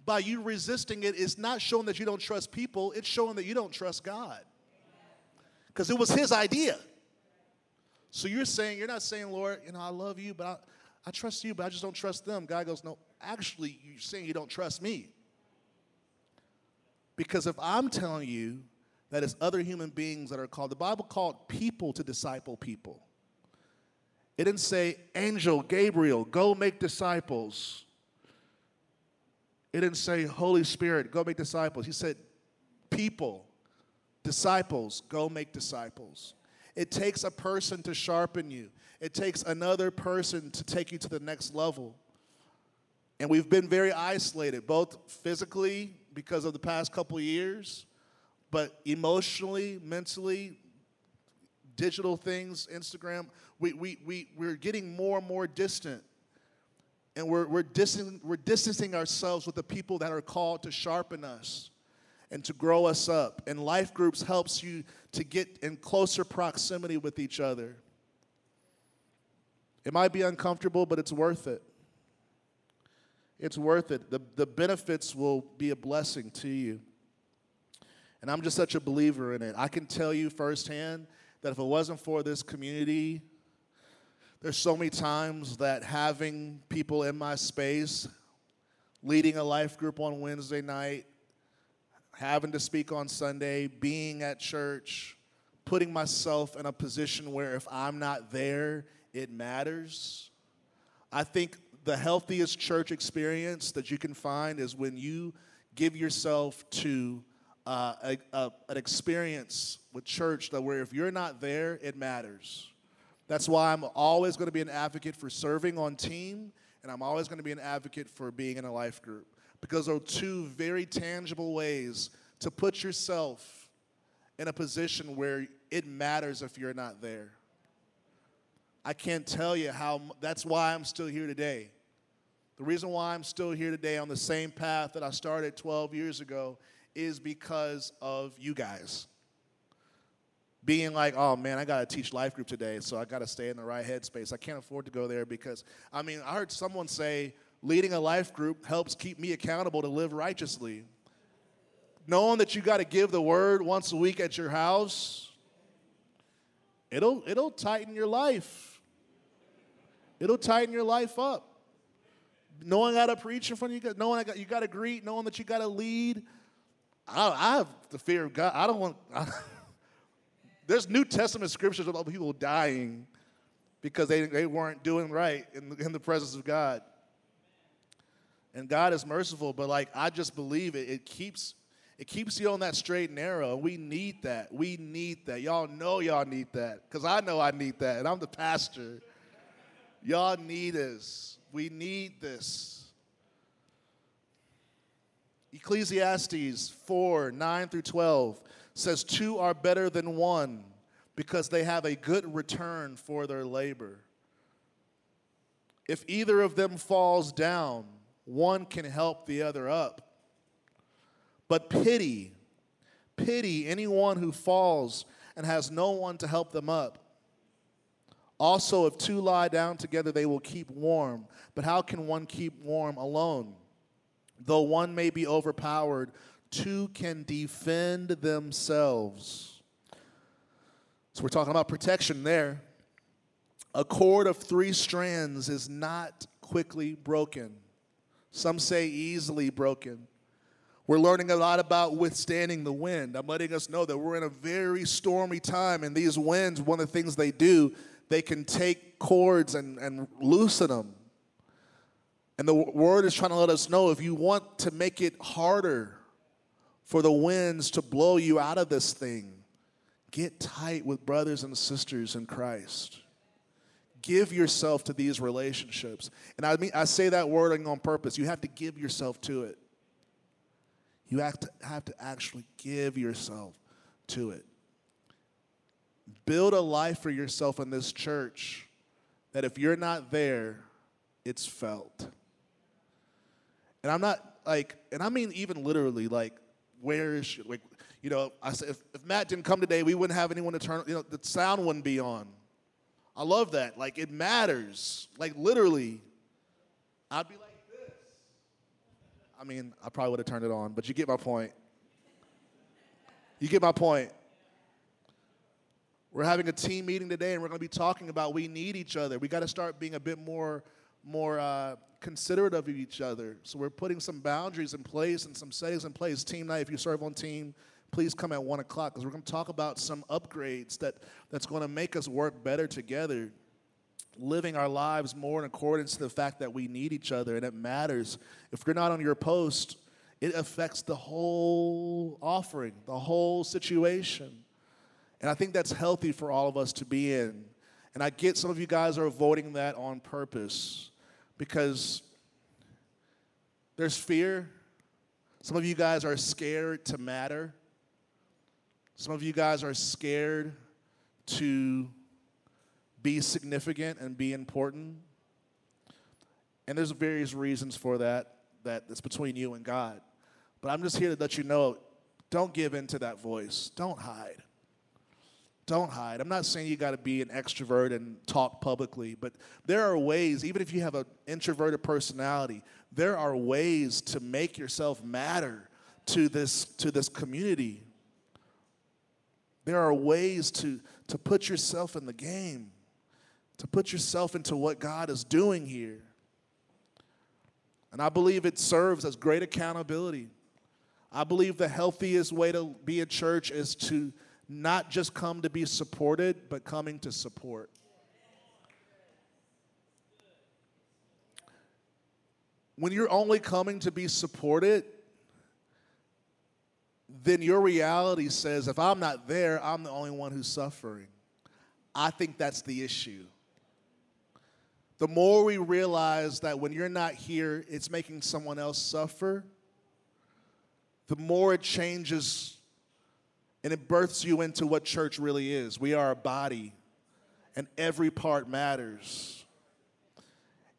[SPEAKER 1] by you resisting it, it's not showing that you don't trust people, it's showing that you don't trust God. Because it was His idea. So you're saying, you're not saying, Lord, you know, I love you, but I, I trust you, but I just don't trust them. God goes, no, actually, you're saying you don't trust me. Because if I'm telling you that it's other human beings that are called, the Bible called people to disciple people. It didn't say, Angel, Gabriel, go make disciples. It didn't say, Holy Spirit, go make disciples. He said, people, disciples, go make disciples. It takes a person to sharpen you, it takes another person to take you to the next level. And we've been very isolated, both physically because of the past couple years, but emotionally, mentally, digital things, Instagram, we, we, we, we're getting more and more distant and we're, we're, distancing, we're distancing ourselves with the people that are called to sharpen us and to grow us up. And life groups helps you to get in closer proximity with each other. It might be uncomfortable, but it's worth it. It's worth it. The, the benefits will be a blessing to you. And I'm just such a believer in it. I can tell you firsthand that if it wasn't for this community, there's so many times that having people in my space, leading a life group on Wednesday night, having to speak on Sunday, being at church, putting myself in a position where if I'm not there, it matters. I think the healthiest church experience that you can find is when you give yourself to uh, a, a, an experience with church that where if you're not there, it matters. That's why I'm always going to be an advocate for serving on team, and I'm always going to be an advocate for being in a life group because those are two very tangible ways to put yourself in a position where it matters if you're not there. I can't tell you how, that's why I'm still here today. The reason why I'm still here today on the same path that I started 12 years ago is because of you guys being like, oh man, I got to teach life group today, so I got to stay in the right headspace. I can't afford to go there because, I mean, I heard someone say leading a life group helps keep me accountable to live righteously. Knowing that you got to give the word once a week at your house, it'll, it'll tighten your life. It'll tighten your life up. Knowing how to preach in front of you, knowing you got to greet, knowing that you got to lead. I, I, have the fear of God. I don't want. I, There's New Testament scriptures about people dying because they, they weren't doing right in the, in the presence of God. And God is merciful, but like I just believe it, it keeps it keeps you on that straight and narrow. We need that. We need that. Y'all know y'all need that. Because I know I need that. And I'm the pastor. Y'all need this. We need this. Ecclesiastes 4 9 through 12 says, Two are better than one because they have a good return for their labor. If either of them falls down, one can help the other up. But pity, pity anyone who falls and has no one to help them up. Also, if two lie down together, they will keep warm. But how can one keep warm alone? Though one may be overpowered, two can defend themselves. So, we're talking about protection there. A cord of three strands is not quickly broken, some say easily broken. We're learning a lot about withstanding the wind. I'm letting us know that we're in a very stormy time, and these winds, one of the things they do, they can take cords and, and loosen them. And the word is trying to let us know if you want to make it harder for the winds to blow you out of this thing, get tight with brothers and sisters in Christ. Give yourself to these relationships. And I mean I say that wording on purpose. You have to give yourself to it. You have to, have to actually give yourself to it. Build a life for yourself in this church that if you're not there, it's felt. And I'm not like, and I mean even literally, like, where is she? Like, you know, I said, if, if Matt didn't come today, we wouldn't have anyone to turn, you know, the sound wouldn't be on. I love that. Like, it matters. Like, literally. I'd be like, this. I mean, I probably would have turned it on, but you get my point. You get my point. We're having a team meeting today, and we're going to be talking about we need each other. We got to start being a bit more, more uh, considerate of each other. So we're putting some boundaries in place and some settings in place. Team night, if you serve on team, please come at one o'clock because we're going to talk about some upgrades that that's going to make us work better together living our lives more in accordance to the fact that we need each other and it matters. If you're not on your post, it affects the whole offering, the whole situation. And I think that's healthy for all of us to be in. And I get some of you guys are avoiding that on purpose because there's fear. Some of you guys are scared to matter. Some of you guys are scared to be significant and be important. And there's various reasons for that, that that's between you and God. But I'm just here to let you know don't give in to that voice. Don't hide. Don't hide. I'm not saying you got to be an extrovert and talk publicly, but there are ways, even if you have an introverted personality, there are ways to make yourself matter to this, to this community. There are ways to, to put yourself in the game to put yourself into what God is doing here. And I believe it serves as great accountability. I believe the healthiest way to be a church is to not just come to be supported, but coming to support. When you're only coming to be supported, then your reality says if I'm not there, I'm the only one who's suffering. I think that's the issue the more we realize that when you're not here, it's making someone else suffer, the more it changes and it births you into what church really is. We are a body, and every part matters.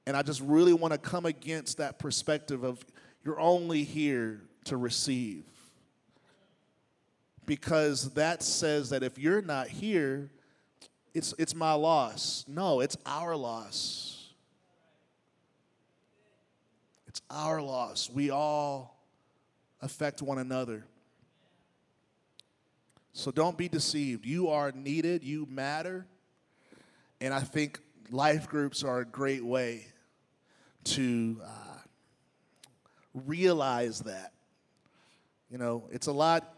[SPEAKER 1] And I just really want to come against that perspective of you're only here to receive. Because that says that if you're not here, it's, it's my loss. No, it's our loss. It's our loss. We all affect one another. So don't be deceived. You are needed, you matter. And I think life groups are a great way to uh, realize that. You know, it's a lot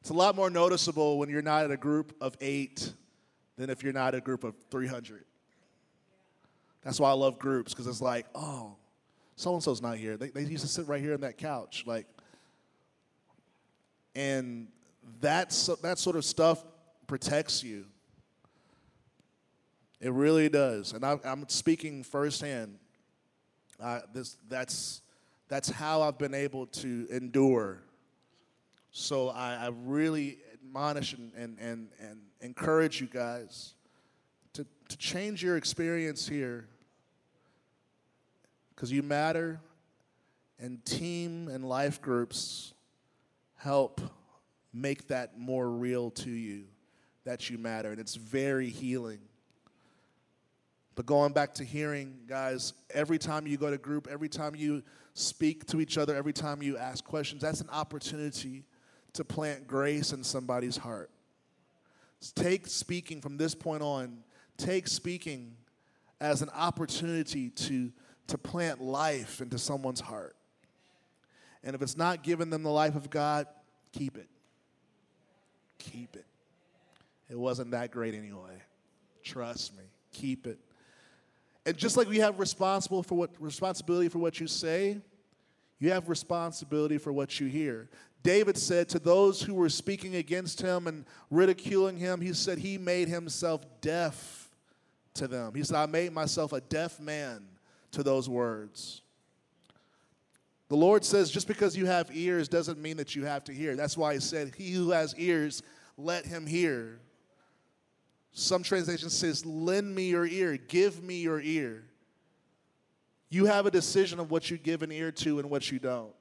[SPEAKER 1] It's a lot more noticeable when you're not at a group of eight than if you're not a group of 300. That's why I love groups, because it's like, oh, so and so's not here. They, they used to sit right here on that couch. Like, and that's, that sort of stuff protects you. It really does. And I, am speaking firsthand. Uh, this, that's, that's how I've been able to endure. So I, I really admonish and, and, and, and encourage you guys to, to change your experience here because you matter, and team and life groups help make that more real to you that you matter, and it's very healing. But going back to hearing, guys, every time you go to group, every time you speak to each other, every time you ask questions, that's an opportunity to plant grace in somebody's heart. Take speaking from this point on, take speaking as an opportunity to to plant life into someone's heart. And if it's not giving them the life of God, keep it. Keep it. It wasn't that great anyway. Trust me. Keep it. And just like we have responsible for what responsibility for what you say, you have responsibility for what you hear. David said to those who were speaking against him and ridiculing him, he said he made himself deaf to them. He said, I made myself a deaf man to those words. The Lord says, just because you have ears doesn't mean that you have to hear. That's why He said, He who has ears, let him hear. Some translation says, lend me your ear, give me your ear. You have a decision of what you give an ear to and what you don't.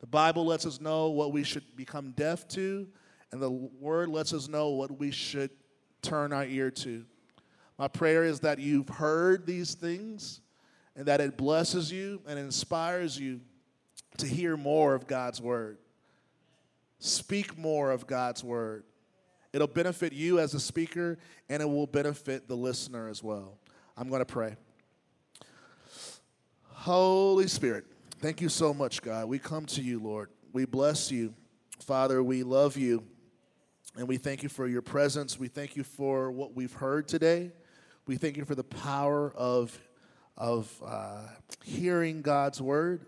[SPEAKER 1] The Bible lets us know what we should become deaf to, and the Word lets us know what we should turn our ear to. My prayer is that you've heard these things and that it blesses you and inspires you to hear more of God's word. Speak more of God's word. It'll benefit you as a speaker, and it will benefit the listener as well. I'm going to pray. Holy Spirit, thank you so much, God. We come to you, Lord. We bless you. Father, we love you, and we thank you for your presence. We thank you for what we've heard today. We thank you for the power of of uh, hearing God's word.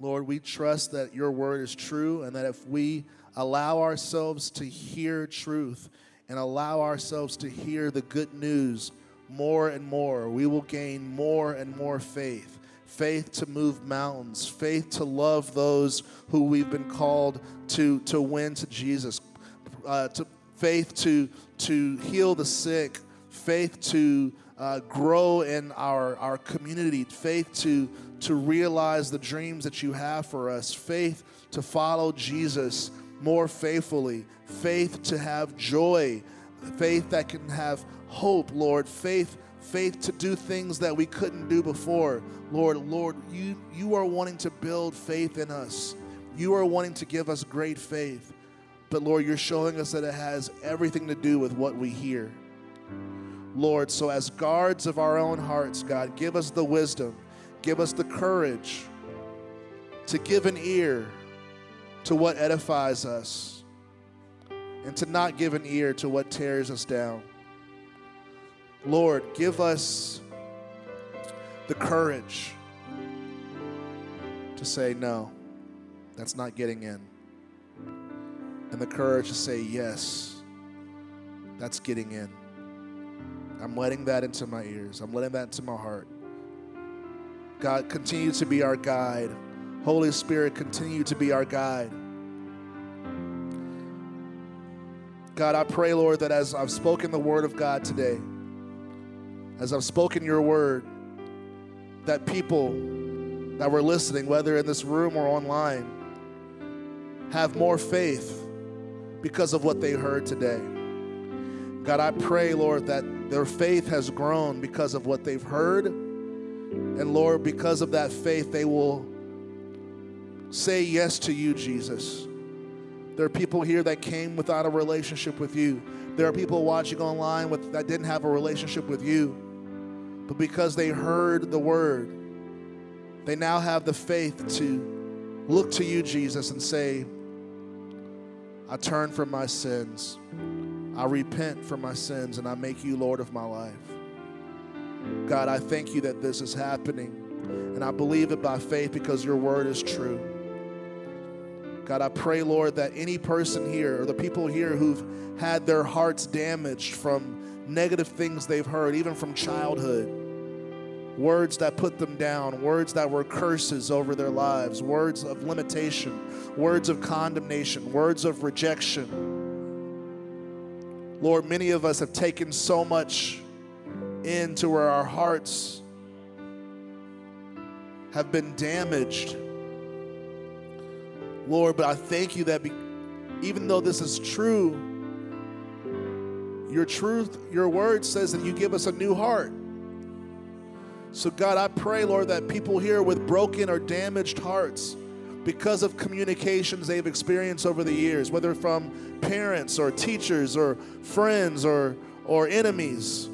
[SPEAKER 1] Lord, we trust that your word is true and that if we allow ourselves to hear truth and allow ourselves to hear the good news more and more, we will gain more and more faith. Faith to move mountains, faith to love those who we've been called to, to win to Jesus, uh, to, faith to, to heal the sick, faith to uh, grow in our, our community, faith to, to realize the dreams that you have for us, faith to follow Jesus more faithfully, faith to have joy, faith that can have hope, Lord, faith faith to do things that we couldn't do before. Lord, Lord, you you are wanting to build faith in us. You are wanting to give us great faith. But Lord, you're showing us that it has everything to do with what we hear. Lord. So, as guards of our own hearts, God, give us the wisdom, give us the courage to give an ear to what edifies us and to not give an ear to what tears us down. Lord, give us the courage to say, no, that's not getting in. And the courage to say, yes, that's getting in. I'm letting that into my ears. I'm letting that into my heart. God, continue to be our guide. Holy Spirit, continue to be our guide. God, I pray, Lord, that as I've spoken the word of God today, as I've spoken your word, that people that were listening, whether in this room or online, have more faith because of what they heard today. God, I pray, Lord, that their faith has grown because of what they've heard. And Lord, because of that faith, they will say yes to you, Jesus. There are people here that came without a relationship with you. There are people watching online with, that didn't have a relationship with you. But because they heard the word, they now have the faith to look to you, Jesus, and say, I turn from my sins. I repent for my sins and I make you Lord of my life. God, I thank you that this is happening. And I believe it by faith because your word is true. God, I pray, Lord, that any person here or the people here who've had their hearts damaged from negative things they've heard, even from childhood, words that put them down, words that were curses over their lives, words of limitation, words of condemnation, words of rejection. Lord, many of us have taken so much into where our hearts have been damaged. Lord, but I thank you that be, even though this is true, your truth, your word says that you give us a new heart. So, God, I pray, Lord, that people here with broken or damaged hearts, because of communications they've experienced over the years, whether from parents or teachers or friends or, or enemies,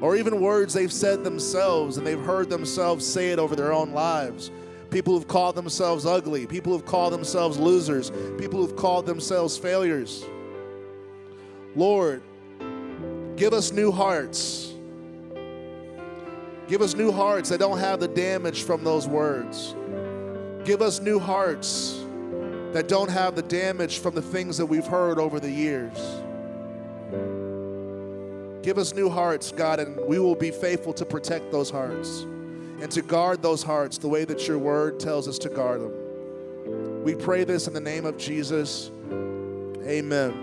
[SPEAKER 1] or even words they've said themselves and they've heard themselves say it over their own lives. People who've called themselves ugly, people who've called themselves losers, people who've called themselves failures. Lord, give us new hearts. Give us new hearts that don't have the damage from those words. Give us new hearts that don't have the damage from the things that we've heard over the years. Give us new hearts, God, and we will be faithful to protect those hearts and to guard those hearts the way that your word tells us to guard them. We pray this in the name of Jesus. Amen.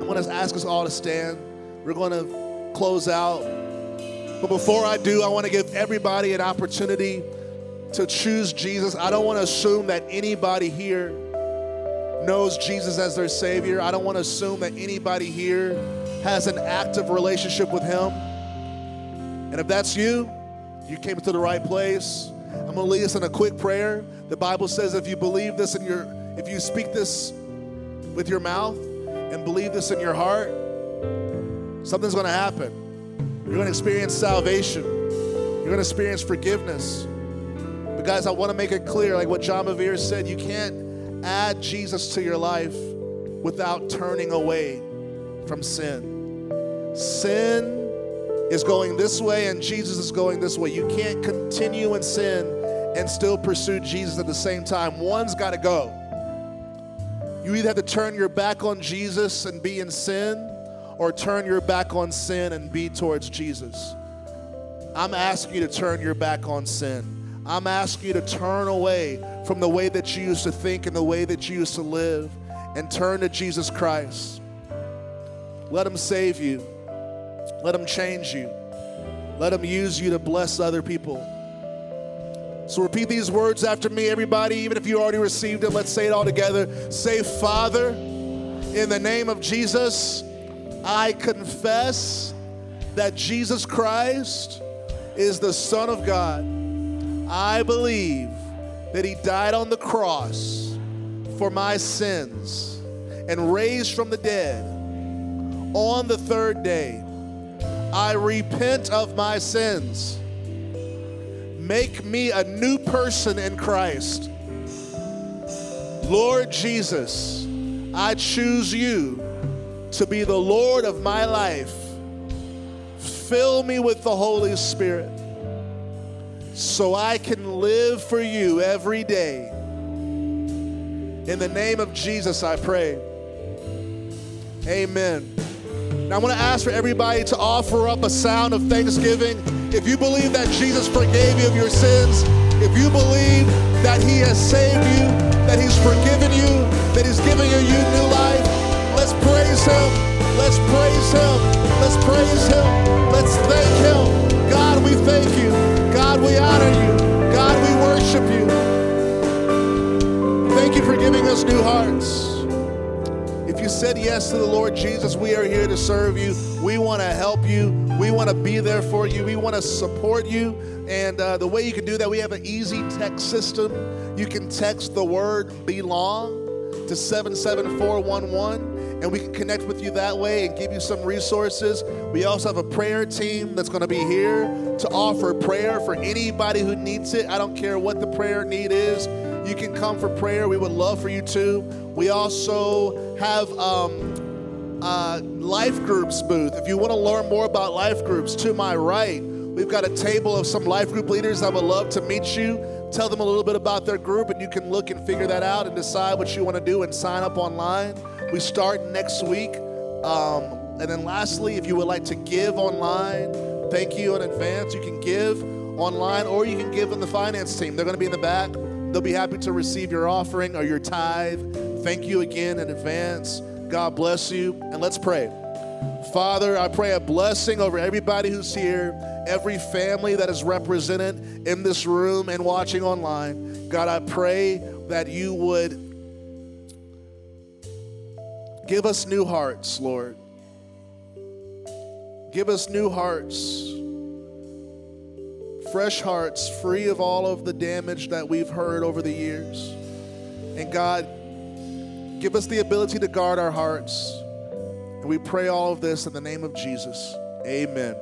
[SPEAKER 1] I want to ask us all to stand. We're going to close out. But before I do, I want to give everybody an opportunity to choose Jesus. I don't want to assume that anybody here knows Jesus as their Savior. I don't want to assume that anybody here has an active relationship with Him. And if that's you, you came to the right place. I'm going to lead us in a quick prayer. The Bible says if you believe this in your, if you speak this with your mouth and believe this in your heart, something's going to happen. You're going to experience salvation. You're going to experience forgiveness. But guys, I want to make it clear, like what John Bevere said, you can't add Jesus to your life without turning away from sin. Sin is going this way and Jesus is going this way. You can't continue in sin and still pursue Jesus at the same time. One's got to go. You either have to turn your back on Jesus and be in sin, or turn your back on sin and be towards Jesus. I'm asking you to turn your back on sin. I'm asking you to turn away from the way that you used to think and the way that you used to live and turn to Jesus Christ. Let Him save you. Let Him change you. Let Him use you to bless other people. So repeat these words after me, everybody, even if you already received it. Let's say it all together. Say, Father, in the name of Jesus, I confess that Jesus Christ is the Son of God. I believe that He died on the cross for my sins and raised from the dead on the third day. I repent of my sins. Make me a new person in Christ. Lord Jesus, I choose you to be the Lord of my life. Fill me with the Holy Spirit so I can live for you every day. In the name of Jesus, I pray. Amen. Now, I want to ask for everybody to offer up a sound of thanksgiving. If you believe that Jesus forgave you of your sins, if you believe that He has saved you, that He's forgiven you, that He's giving you new life, let's praise Him. Let's praise Him. Let's praise Him. Let's thank Him. God, we thank you. God, we honor you. God, we worship you. Thank you for giving us new hearts. If you said yes to the Lord Jesus, we are here to serve you. We want to help you. We want to be there for you. We want to support you. And uh, the way you can do that, we have an easy text system. You can text the word belong to 77411 and we can connect with you that way and give you some resources. We also have a prayer team that's going to be here to offer prayer for anybody who needs it. I don't care what the prayer need is. you can come for prayer. We would love for you to. We also have um, uh, life groups booth. If you want to learn more about life groups, to my right, we've got a table of some life group leaders that would love to meet you. Tell them a little bit about their group, and you can look and figure that out and decide what you want to do and sign up online. We start next week. Um, and then, lastly, if you would like to give online, thank you in advance. You can give online or you can give in the finance team. They're going to be in the back. They'll be happy to receive your offering or your tithe. Thank you again in advance. God bless you. And let's pray. Father, I pray a blessing over everybody who's here, every family that is represented in this room and watching online. God, I pray that you would give us new hearts, Lord. Give us new hearts fresh hearts, free of all of the damage that we've heard over the years. And God, give us the ability to guard our hearts. And we pray all of this in the name of Jesus. Amen.